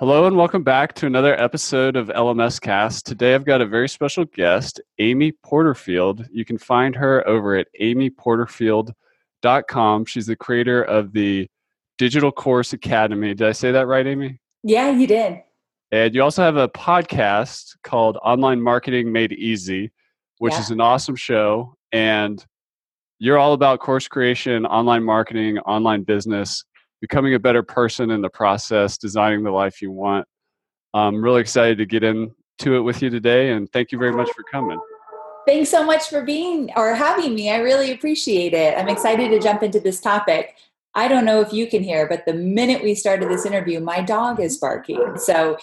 Hello and welcome back to another episode of LMS Cast. Today I've got a very special guest, Amy Porterfield. You can find her over at amyporterfield.com. She's the creator of the Digital Course Academy. Did I say that right, Amy? Yeah, you did. And you also have a podcast called Online Marketing Made Easy, which Yeah. is an awesome show. And you're all about course creation, online marketing, online business, becoming a better person in the process, designing the life you want. I'm really excited to get into it with you today. And thank you very much for coming. Thanks so much for being or having me. I really appreciate it. I'm excited to jump into this topic. I don't know if you can hear, but the minute we started this interview, my dog is barking. So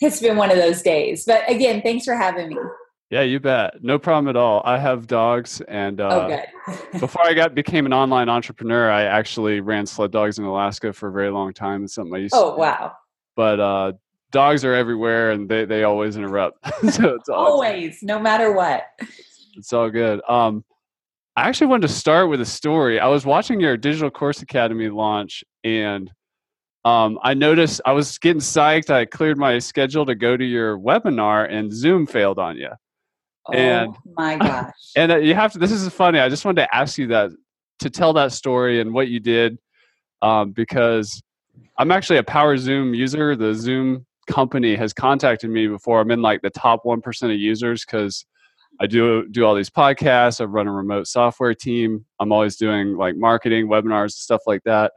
it's been one of those days. But again, thanks for having me. Yeah, you bet. No problem at all. I have dogs and uh, good. before I got became an online entrepreneur, I actually ran sled dogs in Alaska for a very long time. It's something I used oh, to wow. But uh, dogs are everywhere and they, they always interrupt. so it's Always, no matter what. it's all good. Um, I actually wanted to start with a story. I was watching your Digital Course Academy launch and um, I noticed I was getting psyched. I cleared my schedule to go to your webinar and Zoom failed on you. Oh, And- my gosh. And uh, you have to. This is funny. I just wanted to ask you that to tell that story and what you did, um, because I'm actually a Power Zoom user. The Zoom company has contacted me before. I'm in like the top one percent of users because I do do all these podcasts. I run a remote software team. I'm always doing like marketing, webinars, stuff like that.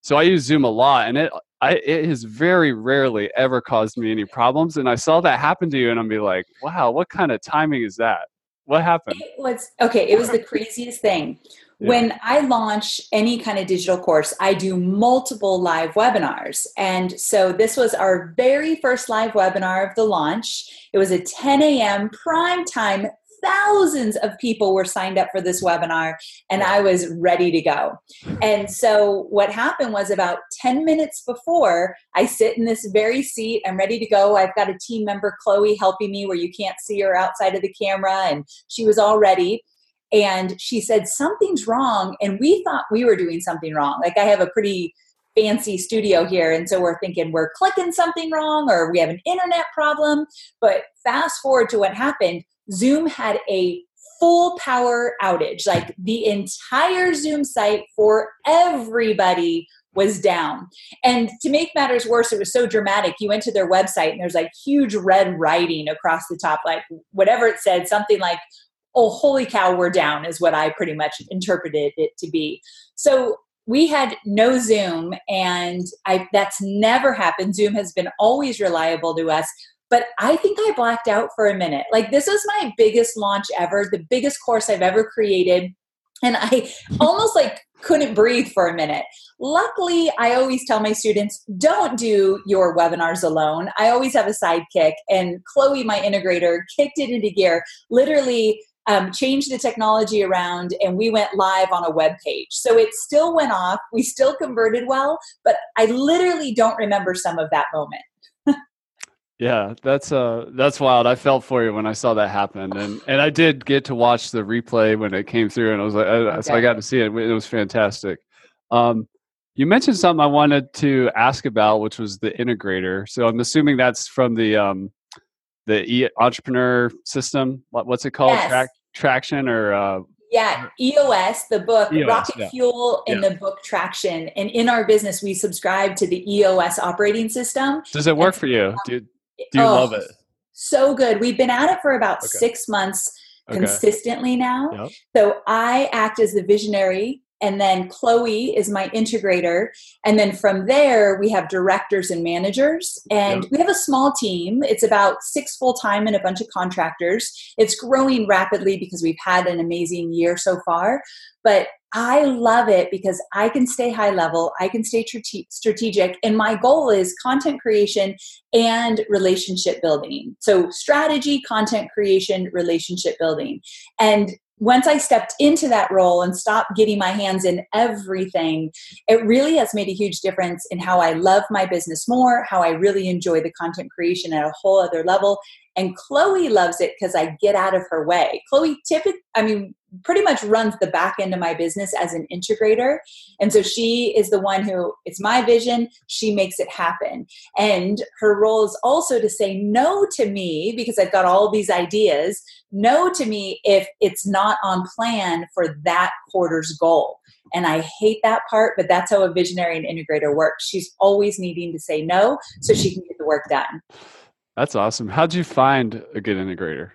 So I use Zoom a lot, and it I, it has very rarely ever caused me any problems. And I saw that happen to you, and I'm be like, wow, what kind of timing is that? What happened? It was okay. It was the craziest thing. Yeah. When I launch any kind of digital course, I do multiple live webinars. And so this was our very first live webinar of the launch. It was a 10 a.m. prime time. Thousands of people were signed up for this webinar, and I was ready to go. And so, what happened was about 10 minutes before, I sit in this very seat. I'm ready to go. I've got a team member, Chloe, helping me where you can't see her outside of the camera, and she was all ready and she said something's wrong and we thought we were doing something wrong like i have a pretty fancy studio here and so we're thinking we're clicking something wrong or we have an internet problem but fast forward to what happened zoom had a full power outage. Like the entire zoom site for everybody was down. And to make matters worse it was so dramatic. You went to their website and there's like huge red writing across the top like whatever it said something like oh holy cow we're down is what i pretty much interpreted it to be. So we had no zoom and i that's never happened. Zoom has been always reliable to us but i think i blacked out for a minute like this was my biggest launch ever the biggest course i've ever created and i almost like couldn't breathe for a minute luckily i always tell my students don't do your webinars alone i always have a sidekick and chloe my integrator kicked it into gear literally um, changed the technology around and we went live on a web page. So it still went off. We still converted well, but I literally don't remember some of that moment. Yeah, that's uh that's wild. I felt for you when I saw that happen, and and I did get to watch the replay when it came through, and I was like, I, so I got to see it. It was fantastic. Um, you mentioned something I wanted to ask about, which was the integrator. So I'm assuming that's from the um the e- entrepreneur system. What, what's it called? Yes. Track traction or uh, Yeah, EOS, the book, EOS, Rocket yeah. Fuel, and the book Traction. And in our business, we subscribe to the EOS operating system. does it work for you? Do you, do you Oh, love it? So good. We've been at it for about Okay. six months Okay. consistently now. Yep. So I act as the visionary and then Chloe is my integrator. And then from there, we have directors and managers. And yep. we have a small team. It's about six full time and a bunch of contractors. It's growing rapidly because we've had an amazing year so far. But I love it because I can stay high level, I can stay strategic, and my goal is content creation and relationship building. So, strategy, content creation, relationship building. And once I stepped into that role and stopped getting my hands in everything, it really has made a huge difference in how I love my business more, how I really enjoy the content creation at a whole other level. And Chloe loves it because I get out of her way. Chloe typically, I mean, pretty much runs the back end of my business as an integrator. And so she is the one who, it's my vision, she makes it happen. And her role is also to say no to me because I've got all these ideas, no to me if it's not on plan for that quarter's goal. And I hate that part, but that's how a visionary and integrator works. She's always needing to say no so she can get the work done. That's awesome. How'd you find a good integrator?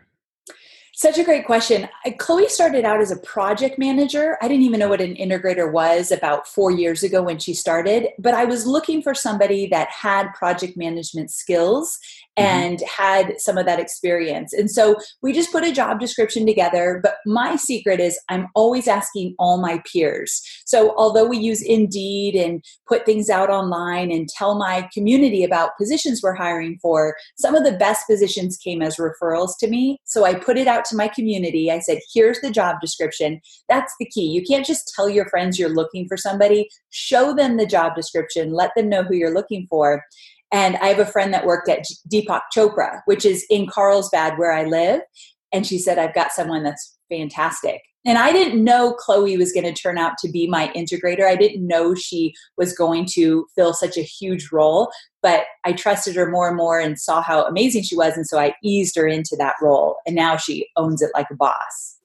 Such a great question. Chloe started out as a project manager. I didn't even know what an integrator was about four years ago when she started, but I was looking for somebody that had project management skills. And mm-hmm. had some of that experience. And so we just put a job description together. But my secret is I'm always asking all my peers. So although we use Indeed and put things out online and tell my community about positions we're hiring for, some of the best positions came as referrals to me. So I put it out to my community. I said, here's the job description. That's the key. You can't just tell your friends you're looking for somebody, show them the job description, let them know who you're looking for. And I have a friend that worked at Deepak Chopra, which is in Carlsbad where I live. And she said, I've got someone that's fantastic. And I didn't know Chloe was going to turn out to be my integrator. I didn't know she was going to fill such a huge role, but I trusted her more and more and saw how amazing she was. And so I eased her into that role. And now she owns it like a boss.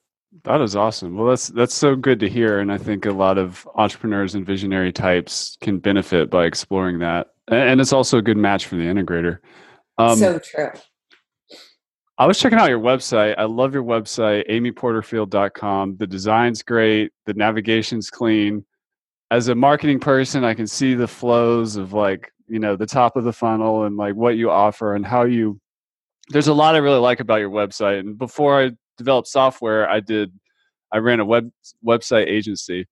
That is awesome. Well, that's that's so good to hear, and I think a lot of entrepreneurs and visionary types can benefit by exploring that and it's also a good match for the integrator. Um, so true. I was checking out your website. I love your website, amyporterfield.com. The design's great, the navigation's clean. As a marketing person, I can see the flows of like, you know, the top of the funnel and like what you offer and how you there's a lot I really like about your website. And before I developed software, I did I ran a web website agency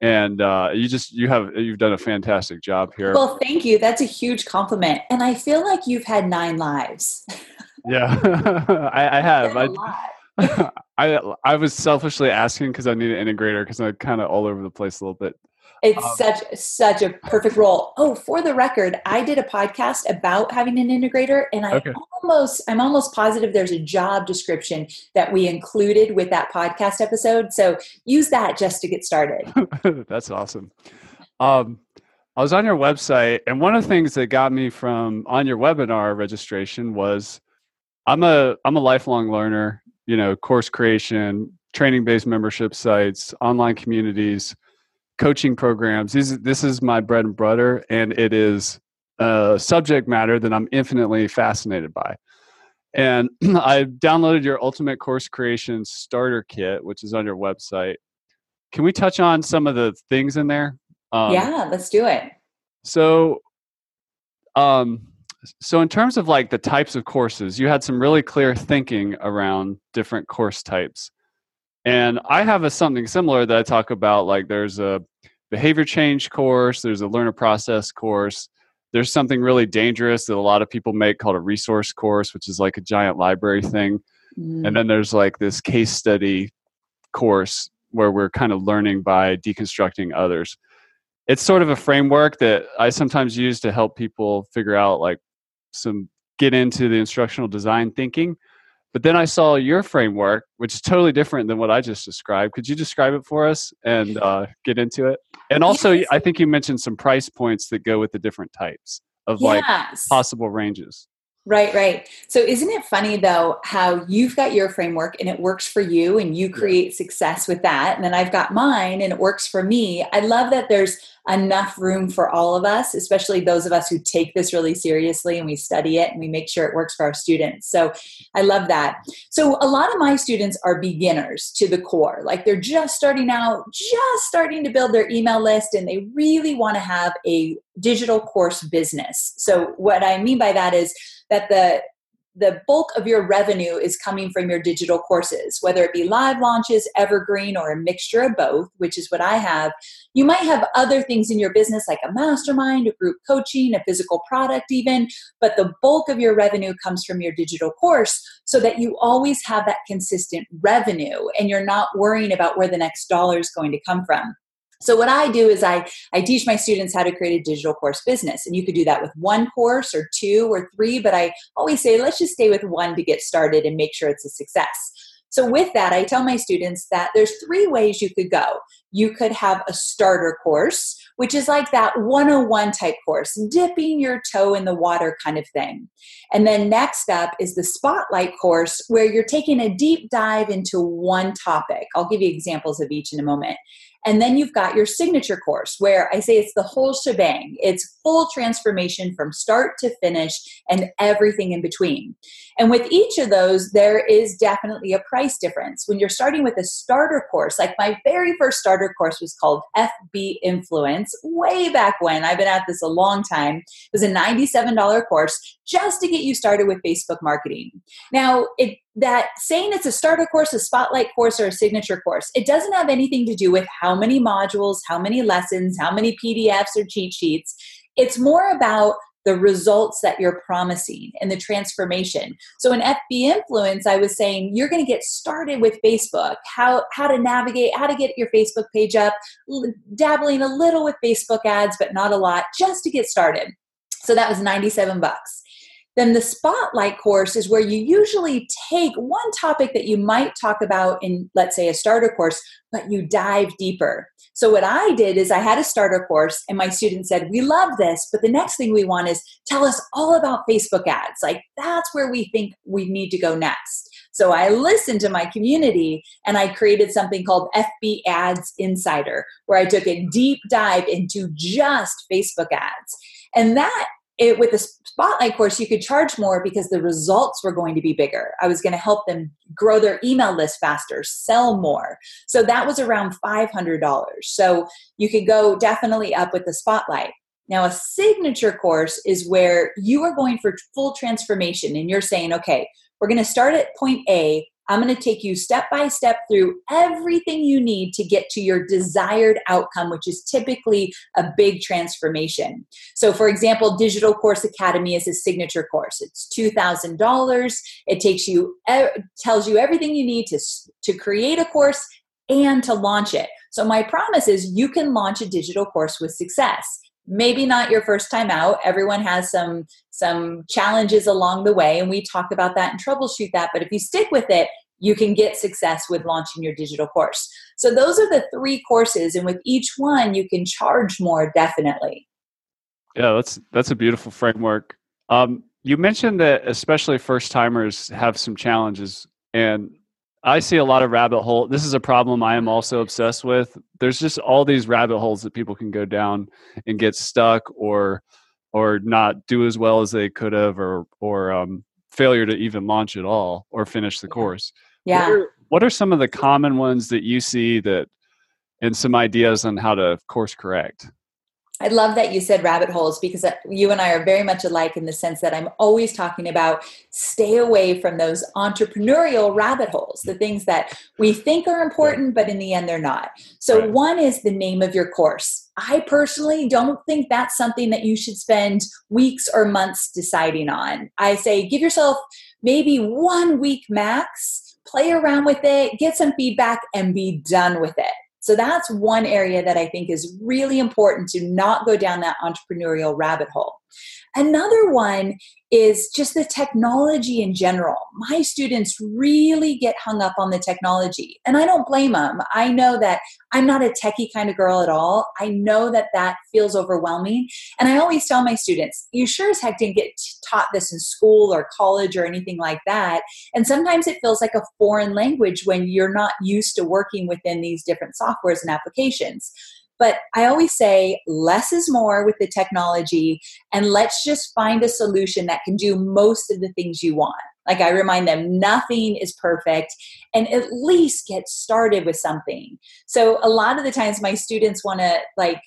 and uh, you just you have you've done a fantastic job here. Well thank you. That's a huge compliment. And i feel like you've had nine lives. Yeah. I, I, have. I, I i was selfishly asking because i need an integrator because i'm kind of all over the place a little bit it's um, such such a perfect role. Oh, for the record, I did a podcast about having an integrator, and I okay. almost I'm almost positive there's a job description that we included with that podcast episode. So use that just to get started. That's awesome. Um, I was on your website, and one of the things that got me from on your webinar registration was I'm a I'm a lifelong learner. You know, course creation, training based membership sites, online communities coaching programs. These, this is my bread and butter, and it is a subject matter that I'm infinitely fascinated by. And I downloaded your Ultimate Course Creation Starter Kit, which is on your website. Can we touch on some of the things in there? Um, yeah, let's do it. So, um, so in terms of like the types of courses, you had some really clear thinking around different course types. And I have a something similar that I talk about. Like there's a behavior change course, there's a learner process course. There's something really dangerous that a lot of people make called a resource course, which is like a giant library thing. Mm. And then there's like this case study course where we're kind of learning by deconstructing others. It's sort of a framework that I sometimes use to help people figure out like some get into the instructional design thinking but then I saw your framework, which is totally different than what I just described. Could you describe it for us and uh, get into it? And also, yes. I think you mentioned some price points that go with the different types of yes. like possible ranges. Right, right. So, isn't it funny though how you've got your framework and it works for you and you create yeah. success with that? And then I've got mine and it works for me. I love that there's enough room for all of us, especially those of us who take this really seriously and we study it and we make sure it works for our students. So I love that. So a lot of my students are beginners to the core. Like they're just starting out, just starting to build their email list, and they really want to have a digital course business. So what I mean by that is that the the bulk of your revenue is coming from your digital courses, whether it be live launches, evergreen, or a mixture of both, which is what I have. You might have other things in your business like a mastermind, a group coaching, a physical product, even, but the bulk of your revenue comes from your digital course so that you always have that consistent revenue and you're not worrying about where the next dollar is going to come from. So what I do is I I teach my students how to create a digital course business and you could do that with one course or two or three but I always say let's just stay with one to get started and make sure it's a success. So with that I tell my students that there's three ways you could go. You could have a starter course which is like that 101 type course, dipping your toe in the water kind of thing. And then next up is the spotlight course where you're taking a deep dive into one topic. I'll give you examples of each in a moment. And then you've got your signature course where I say it's the whole shebang. It's full transformation from start to finish and everything in between. And with each of those, there is definitely a price difference. When you're starting with a starter course, like my very first starter course was called FB Influence, way back when, I've been at this a long time. It was a $97 course just to get you started with Facebook marketing. Now, it that saying it's a starter course, a spotlight course, or a signature course, it doesn't have anything to do with how many modules, how many lessons, how many PDFs or cheat sheets. It's more about the results that you're promising and the transformation. So in FB Influence, I was saying you're going to get started with Facebook, how how to navigate, how to get your Facebook page up, dabbling a little with Facebook ads, but not a lot, just to get started. So that was 97 bucks. Then the spotlight course is where you usually take one topic that you might talk about in, let's say, a starter course, but you dive deeper. So, what I did is I had a starter course, and my students said, We love this, but the next thing we want is tell us all about Facebook ads. Like, that's where we think we need to go next. So, I listened to my community and I created something called FB Ads Insider, where I took a deep dive into just Facebook ads. And that it, with the spotlight course you could charge more because the results were going to be bigger. I was going to help them grow their email list faster sell more. So that was around $500 so you could go definitely up with the spotlight. Now a signature course is where you are going for full transformation and you're saying okay we're going to start at point a I'm going to take you step by step through everything you need to get to your desired outcome, which is typically a big transformation. So, for example, Digital Course Academy is a signature course. It's $2,000. It takes you, tells you everything you need to, to create a course and to launch it. So, my promise is you can launch a digital course with success maybe not your first time out everyone has some some challenges along the way and we talk about that and troubleshoot that but if you stick with it you can get success with launching your digital course. So those are the three courses and with each one you can charge more definitely. Yeah, that's that's a beautiful framework. Um, you mentioned that especially first timers have some challenges and I see a lot of rabbit hole. This is a problem I am also obsessed with. There's just all these rabbit holes that people can go down and get stuck or or not do as well as they could have or or um, failure to even launch at all or finish the course. Yeah. What are, what are some of the common ones that you see that, and some ideas on how to course correct? I love that you said rabbit holes because uh, you and I are very much alike in the sense that I'm always talking about stay away from those entrepreneurial rabbit holes, the things that we think are important, but in the end they're not. So, right. one is the name of your course. I personally don't think that's something that you should spend weeks or months deciding on. I say give yourself maybe one week max play around with it, get some feedback, and be done with it. So that's one area that I think is really important to not go down that entrepreneurial rabbit hole. Another one is just the technology in general. My students really get hung up on the technology, and I don't blame them. I know that I'm not a techie kind of girl at all. I know that that feels overwhelming. And I always tell my students, you sure as heck didn't get taught this in school or college or anything like that. And sometimes it feels like a foreign language when you're not used to working within these different softwares and applications. But I always say less is more with the technology, and let's just find a solution that can do most of the things you want. Like I remind them, nothing is perfect, and at least get started with something. So a lot of the times, my students want to like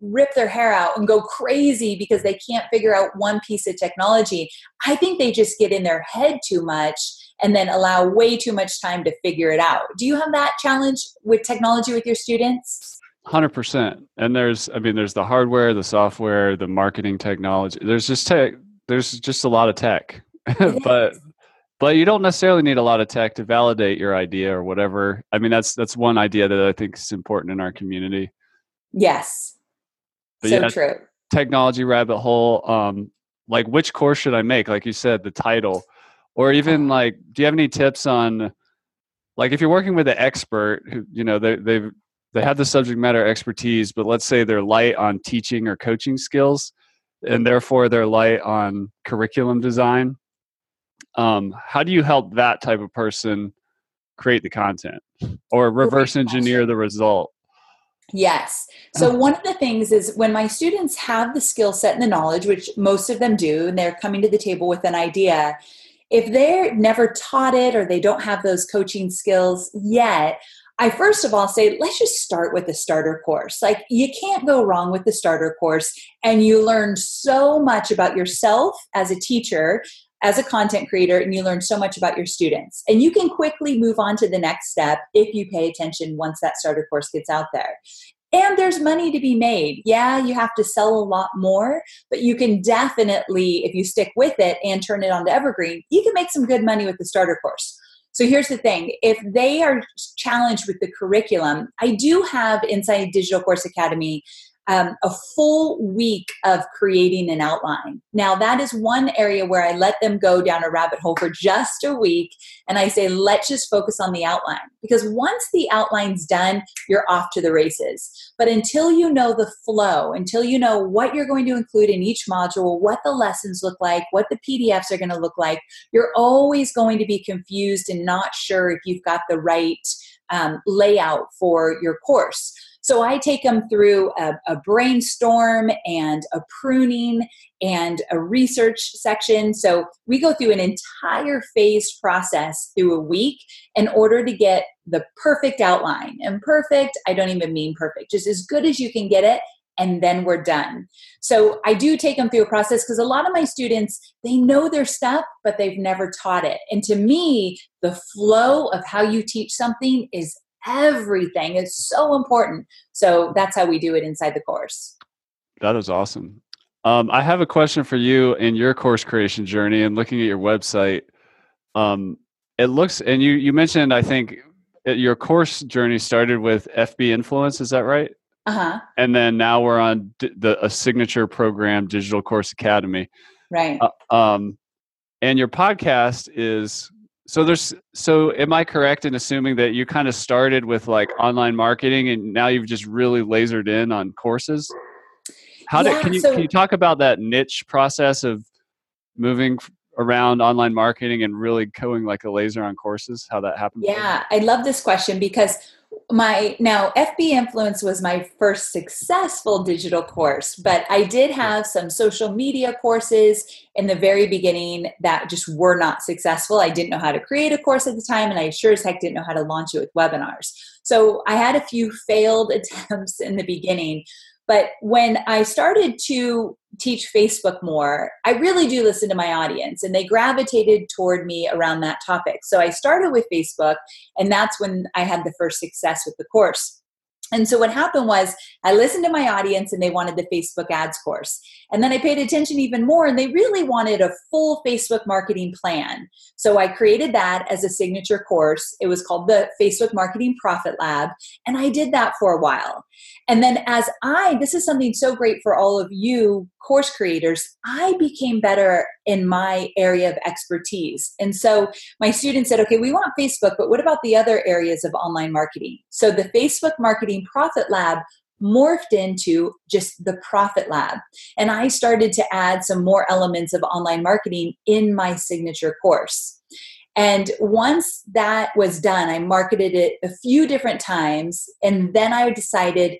rip their hair out and go crazy because they can't figure out one piece of technology. I think they just get in their head too much and then allow way too much time to figure it out. Do you have that challenge with technology with your students? 100%. And there's I mean there's the hardware, the software, the marketing technology. There's just tech there's just a lot of tech. but but you don't necessarily need a lot of tech to validate your idea or whatever. I mean that's that's one idea that I think is important in our community. Yes. But so yeah, true. Technology rabbit hole um like which course should I make? Like you said the title or even like do you have any tips on like if you're working with an expert who you know they they've they have the subject matter expertise but let's say they're light on teaching or coaching skills and therefore they're light on curriculum design. Um, how do you help that type of person create the content or reverse engineer the result? Yes. So, one of the things is when my students have the skill set and the knowledge, which most of them do, and they're coming to the table with an idea, if they're never taught it or they don't have those coaching skills yet, I first of all say, let's just start with the starter course. Like, you can't go wrong with the starter course, and you learn so much about yourself as a teacher, as a content creator, and you learn so much about your students. And you can quickly move on to the next step if you pay attention once that starter course gets out there and there's money to be made. Yeah, you have to sell a lot more, but you can definitely, if you stick with it and turn it on to Evergreen, you can make some good money with the starter course. So here's the thing. If they are challenged with the curriculum, I do have inside Digital Course Academy um, a full week of creating an outline. Now, that is one area where I let them go down a rabbit hole for just a week. And I say, let's just focus on the outline. Because once the outline's done, you're off to the races. But until you know the flow, until you know what you're going to include in each module, what the lessons look like, what the PDFs are going to look like, you're always going to be confused and not sure if you've got the right um, layout for your course. So I take them through a, a brainstorm and a pruning and a research section. So we go through an entire phase process through a week in order to get the perfect outline. And perfect, I don't even mean perfect, just as good as you can get it and then we're done. So I do take them through a process because a lot of my students, they know their stuff, but they've never taught it. And to me, the flow of how you teach something is everything is so important. So that's how we do it inside the course. That is awesome. Um, I have a question for you in your course creation journey and looking at your website. Um, it looks, and you you mentioned, I think, your course journey started with FB Influence. Is that right? Uh huh. And then now we're on the a signature program, Digital Course Academy. Right. Uh, um, and your podcast is so there's so am I correct in assuming that you kind of started with like online marketing and now you've just really lasered in on courses? How did can you so, can you talk about that niche process of moving around online marketing and really going like a laser on courses? How that happened? Yeah, I love this question because my now FB Influence was my first successful digital course, but I did hmm. have some social media courses in the very beginning that just were not successful. I didn't know how to create a course at the time, and I sure as heck didn't know how to launch it with webinars. So I had a few failed attempts in the beginning, but when I started to teach Facebook more, I really do listen to my audience and they gravitated toward me around that topic. So I started with Facebook, and that's when I had the first success with the course. And so what happened was I listened to my audience and they wanted the Facebook ads course. And then I paid attention even more and they really wanted a full Facebook marketing plan. So I created that as a signature course. It was called the Facebook Marketing Profit Lab. And I did that for a while. And then as I, this is something so great for all of you course creators, I became better in my area of expertise. And so my students said, okay, we want Facebook, but what about the other areas of online marketing? So the Facebook Marketing Profit Lab morphed into just the Profit Lab. And I started to add some more elements of online marketing in my signature course. And once that was done, I marketed it a few different times. And then I decided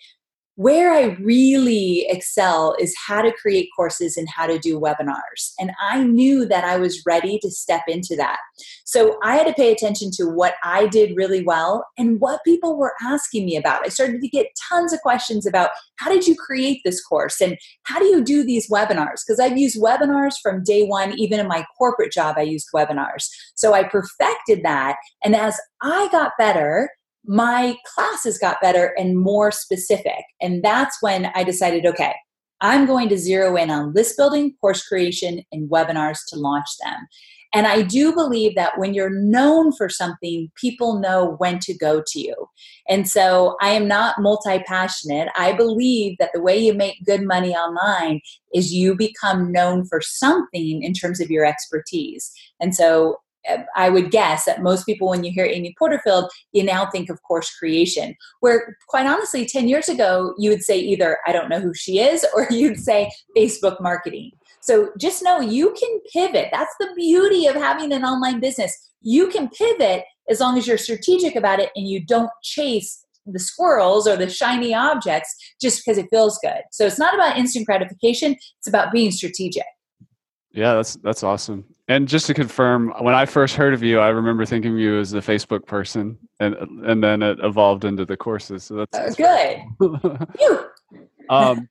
where I really excel is how to create courses and how to do webinars. And I knew that I was ready to step into that. So I had to pay attention to what I did really well and what people were asking me about. I started to get tons of questions about how did you create this course and how do you do these webinars? Because I've used webinars from day one, even in my corporate job, I used webinars. So I perfected that. And as I got better, my classes got better and more specific. And that's when I decided okay, I'm going to zero in on list building, course creation, and webinars to launch them. And I do believe that when you're known for something, people know when to go to you. And so I am not multi passionate. I believe that the way you make good money online is you become known for something in terms of your expertise. And so I would guess that most people, when you hear Amy Porterfield, you now think of course creation. Where, quite honestly, 10 years ago, you would say either, I don't know who she is, or you'd say Facebook marketing. So just know you can pivot. That's the beauty of having an online business. You can pivot as long as you're strategic about it and you don't chase the squirrels or the shiny objects just because it feels good. So it's not about instant gratification, it's about being strategic. Yeah, that's that's awesome. And just to confirm, when I first heard of you, I remember thinking of you as the Facebook person, and and then it evolved into the courses. So that's, uh, good. you. um,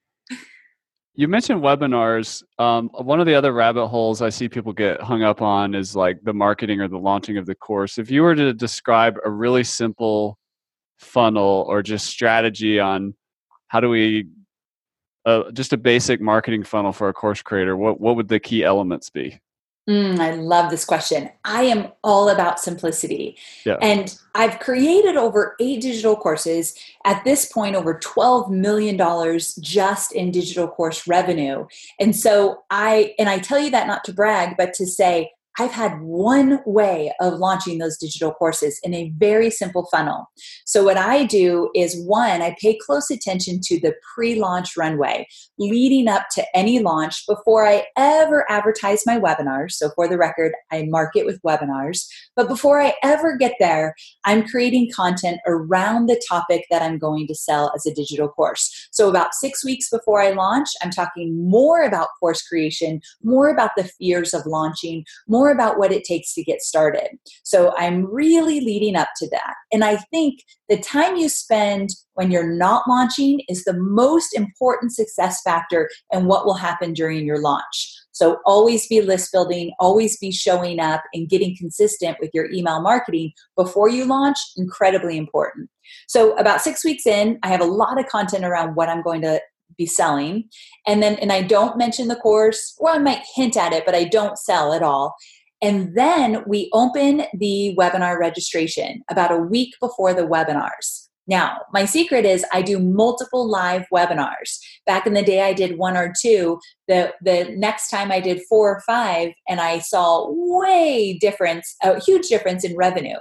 you mentioned webinars. Um, one of the other rabbit holes I see people get hung up on is like the marketing or the launching of the course. If you were to describe a really simple funnel or just strategy on how do we uh, just a basic marketing funnel for a course creator, what what would the key elements be? Mm, I love this question. I am all about simplicity. Yeah. And I've created over eight digital courses. At this point, over $12 million just in digital course revenue. And so I, and I tell you that not to brag, but to say, I've had one way of launching those digital courses in a very simple funnel. So, what I do is one, I pay close attention to the pre launch runway leading up to any launch before I ever advertise my webinars. So, for the record, I market with webinars. But before I ever get there, I'm creating content around the topic that I'm going to sell as a digital course. So, about six weeks before I launch, I'm talking more about course creation, more about the fears of launching, more more about what it takes to get started. So I'm really leading up to that. And I think the time you spend when you're not launching is the most important success factor and what will happen during your launch. So always be list building, always be showing up and getting consistent with your email marketing before you launch, incredibly important. So about 6 weeks in, I have a lot of content around what I'm going to be selling. And then and i don't mention the course. Or i might hint at it but i don't sell at all. And then we open the webinar registration about a week before the webinars. Now my secret is i do multiple live webinars. Back in the day i did one or two. The the next time i did four or five and i saw way difference a huge difference in revenue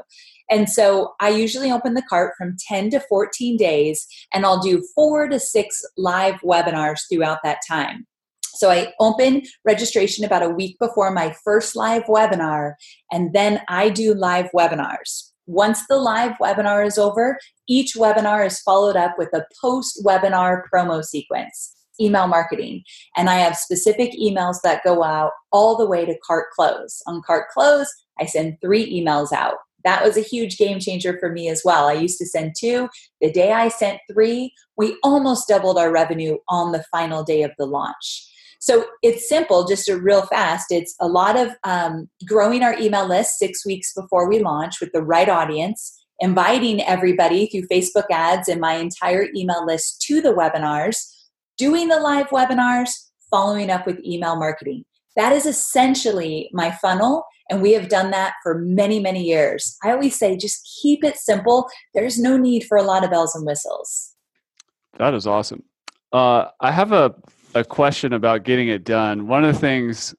and so I usually open the cart from 10 to 14 days, and I'll do four to six live webinars throughout that time. So I open registration about a week before my first live webinar, and then I do live webinars. Once the live webinar is over, each webinar is followed up with a post webinar promo sequence, email marketing. And I have specific emails that go out all the way to cart close. On cart close, I send three emails out that was a huge game changer for me as well. I used to send two. The day I sent three, we almost doubled our revenue on the final day of the launch. So it's simple, just a real fast. It's a lot of um, growing our email list six weeks before we launch with the right audience, inviting everybody through Facebook ads and my entire email list to the webinars, doing the live webinars, following up with email marketing. That is essentially my funnel. And we have done that for many, many years. I always say just keep it simple. There's no need for a lot of bells and whistles. That is awesome. Uh, I have a, a question about getting it done. One of the things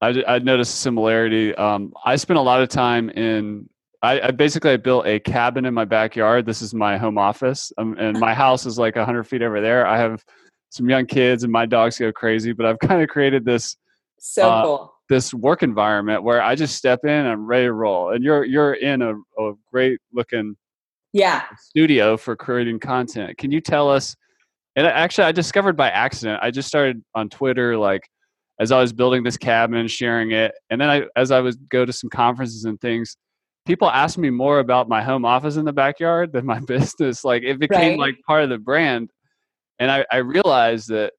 I, I noticed a similarity. Um, I spent a lot of time in I, I, basically I built a cabin in my backyard. This is my home office, um, and my house is like hundred feet over there. I have some young kids, and my dogs go crazy. But I've kind of created this so uh, cool this work environment where I just step in and I'm ready to roll. And you're you're in a, a great looking yeah studio for creating content. Can you tell us And actually, I discovered by accident. I just started on Twitter, like as I was building this cabin, sharing it, and then I, as I would go to some conferences and things, people asked me more about my home office in the backyard than my business. Like it became right. like part of the brand, and I, I realized that.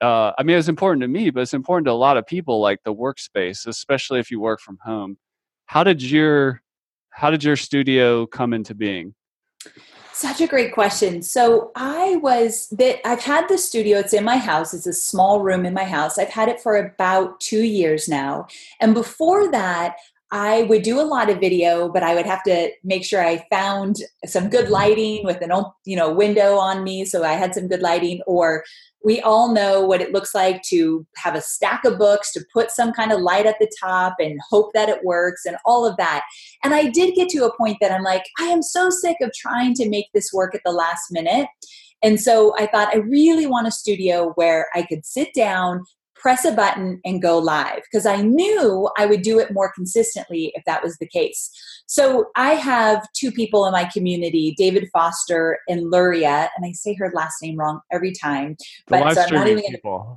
Uh, I mean, it's important to me, but it's important to a lot of people, like the workspace, especially if you work from home. How did your how did your studio come into being? Such a great question. So I was that I've had the studio, it's in my house, it's a small room in my house. I've had it for about two years now. And before that, I would do a lot of video, but I would have to make sure I found some good lighting with an old, you know window on me, so I had some good lighting, or we all know what it looks like to have a stack of books, to put some kind of light at the top and hope that it works and all of that. And I did get to a point that I'm like, I am so sick of trying to make this work at the last minute. And so I thought I really want a studio where I could sit down, press a button and go live because I knew I would do it more consistently if that was the case. So I have two people in my community, David Foster and Luria, and I say her last name wrong every time. The but live so I'm not even gonna,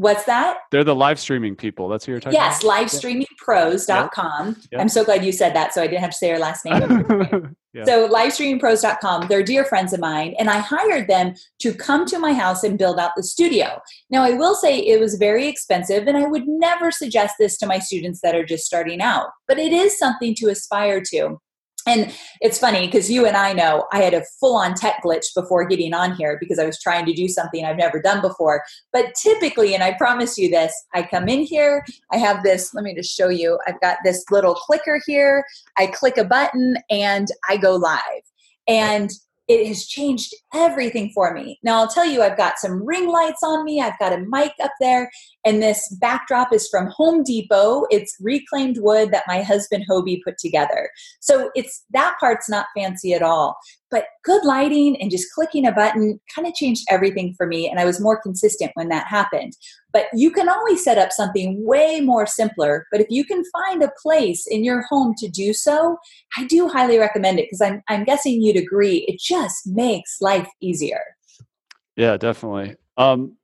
What's that? They're the live streaming people. That's who you're talking yes, about? Yes, livestreamingpros.com. Yep. Yep. I'm so glad you said that so I didn't have to say her last name. yeah. So livestreamingpros.com, they're dear friends of mine, and I hired them to come to my house and build out the studio. Now, I will say it was very expensive, and I would never suggest this to my students that are just starting out, but it is something to aspire to. And it's funny because you and I know I had a full on tech glitch before getting on here because I was trying to do something I've never done before. But typically, and I promise you this, I come in here, I have this, let me just show you. I've got this little clicker here. I click a button and I go live. And it has changed everything for me. Now, I'll tell you, I've got some ring lights on me, I've got a mic up there, and this backdrop is from Home Depot. It's reclaimed wood that my husband Hobie put together. So it's that part's not fancy at all. But good lighting and just clicking a button kind of changed everything for me, and I was more consistent when that happened. But you can always set up something way more simpler. But if you can find a place in your home to do so, I do highly recommend it because I'm, I'm guessing you'd agree. It just makes life easier. Yeah, definitely. Um,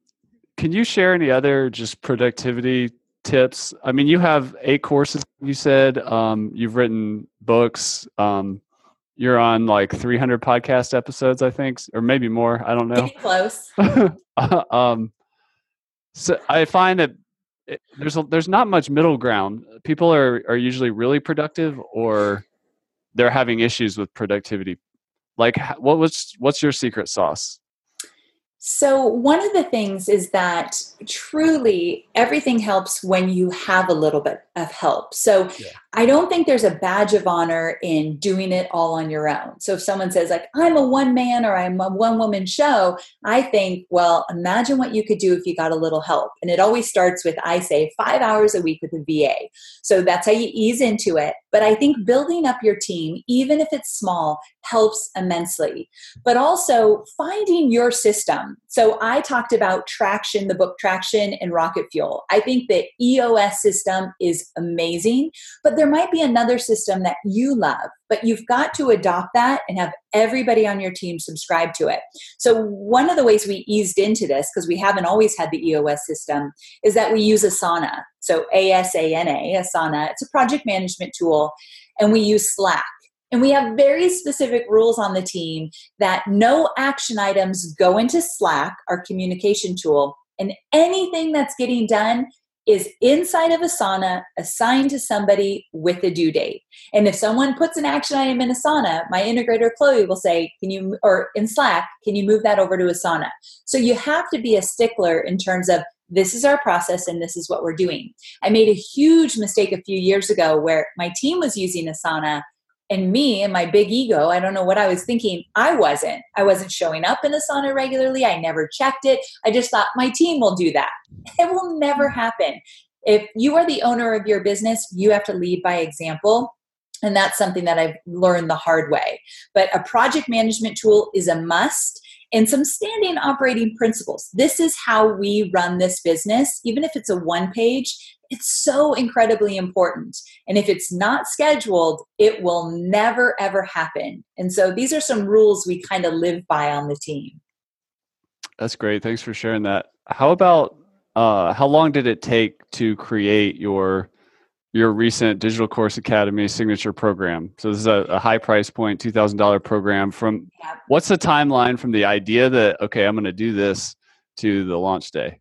can you share any other just productivity tips? I mean, you have eight courses, you said. Um, you've written books. Um, you're on like 300 podcast episodes, I think, or maybe more. I don't know. Close. um, so I find that it, there's a, there's not much middle ground. People are are usually really productive, or they're having issues with productivity. Like, what was what's your secret sauce? So, one of the things is that truly everything helps when you have a little bit of help. So, yeah. I don't think there's a badge of honor in doing it all on your own. So, if someone says, like, I'm a one man or I'm a one woman show, I think, well, imagine what you could do if you got a little help. And it always starts with, I say, five hours a week with a VA. So, that's how you ease into it. But I think building up your team, even if it's small, helps immensely. But also finding your system. So I talked about Traction, the book Traction, and Rocket Fuel. I think the EOS system is amazing, but there might be another system that you love. But you've got to adopt that and have everybody on your team subscribe to it. So, one of the ways we eased into this, because we haven't always had the EOS system, is that we use Asana. So, A S A N A, Asana. It's a project management tool, and we use Slack. And we have very specific rules on the team that no action items go into Slack, our communication tool, and anything that's getting done is inside of Asana assigned to somebody with a due date. And if someone puts an action item in Asana, my integrator Chloe will say, Can you, or in Slack, can you move that over to Asana? So you have to be a stickler in terms of this is our process and this is what we're doing. I made a huge mistake a few years ago where my team was using Asana and me and my big ego, I don't know what I was thinking. I wasn't. I wasn't showing up in the Asana regularly. I never checked it. I just thought my team will do that. It will never happen. If you are the owner of your business, you have to lead by example. And that's something that I've learned the hard way. But a project management tool is a must and some standing operating principles. This is how we run this business, even if it's a one page it's so incredibly important. And if it's not scheduled, it will never, ever happen. And so these are some rules we kind of live by on the team. That's great. Thanks for sharing that. How about uh, how long did it take to create your your recent Digital Course Academy signature program? So this is a, a high price point, two thousand dollar program. From what's the timeline from the idea that okay, I'm going to do this to the launch day?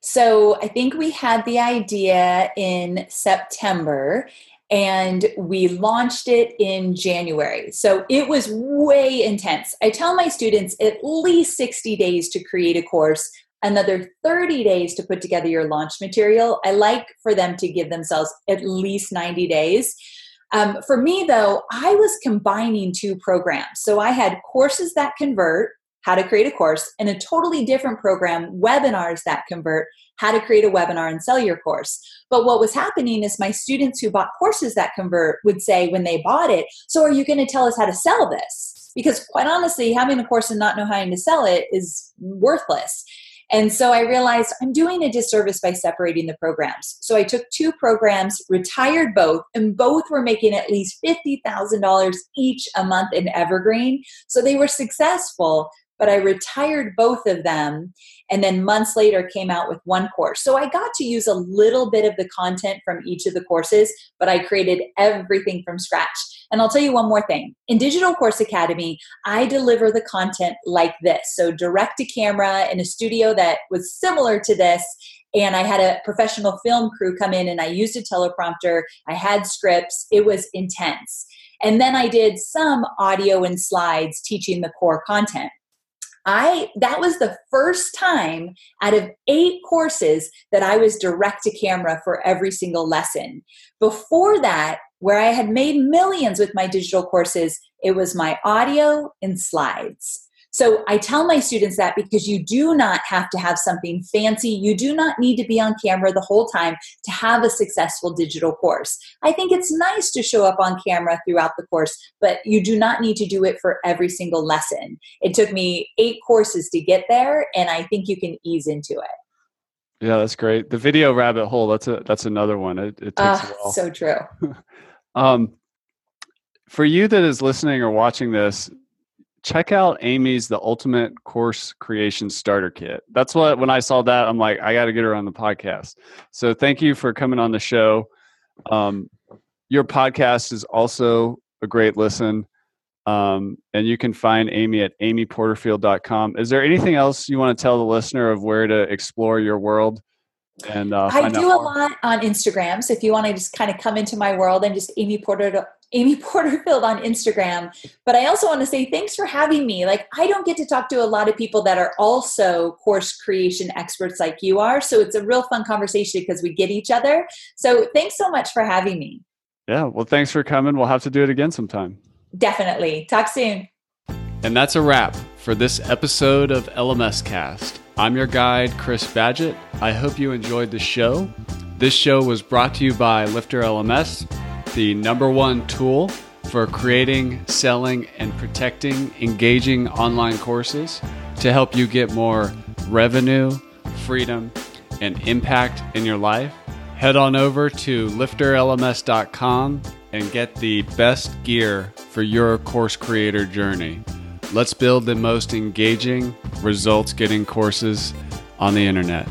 So I think we had the idea in September and we launched it in January. So it was way intense. I tell my students at least 60 days to create a course, another 30 days to put together your launch material. I like for them to give themselves at least 90 days. Um, for me, though, I was combining two programs. So I had courses that convert, how to create a course, and a totally different program, webinars that convert, how to create a webinar and sell your course. But what was happening is my students who bought courses that convert would say when they bought it, So are you going to tell us how to sell this? Because quite honestly, having a course and not knowing how to sell it is worthless. And so I realized I'm doing a disservice by separating the programs. So I took two programs, retired both, and both were making at least $50,000 each a month in Evergreen. So they were successful, but I retired both of them and then months later came out with one course. So I got to use a little bit of the content from each of the courses, but I created everything from scratch. And I'll tell you one more thing. In Digital Course Academy, I deliver the content like this. So direct to camera in a studio that was similar to this and I had a professional film crew come in and I used a teleprompter. I had scripts. It was intense. And then I did some audio and slides teaching the core content. I that was the first time out of 8 courses that I was direct to camera for every single lesson. Before that, where I had made millions with my digital courses, it was my audio and slides. So I tell my students that because you do not have to have something fancy. You do not need to be on camera the whole time to have a successful digital course. I think it's nice to show up on camera throughout the course, but you do not need to do it for every single lesson. It took me eight courses to get there, and I think you can ease into it. Yeah, that's great. The video rabbit hole, that's a that's another one. It, it takes uh. So true. um, for you that is listening or watching this, check out Amy's The Ultimate Course Creation Starter Kit. That's what, when I saw that, I'm like, I got to get her on the podcast. So thank you for coming on the show. Um, your podcast is also a great listen. Um, and you can find Amy at amyporterfield.com. Is there anything else you want to tell the listener of where to explore your world? And uh, I do a lot on Instagram. So if you want to just kind of come into my world and just Amy Porter Amy Porterfield on Instagram. But I also want to say thanks for having me. Like, I don't get to talk to a lot of people that are also course creation experts like you are. So it's a real fun conversation because we get each other. So thanks so much for having me. Yeah. Well, thanks for coming. We'll have to do it again sometime. Definitely. Talk soon. And that's a wrap for this episode of LMScast. I'm your guide, Chris Badgett. I hope you enjoyed the show. This show was brought to you by LifterLMS the number one tool for creating, selling, and protecting engaging online courses to help you get more revenue, freedom, and impact in your life. Head on over to lifterlms.com and get the best gear for your course creator journey. Let's build the most engaging, results getting courses on the internet.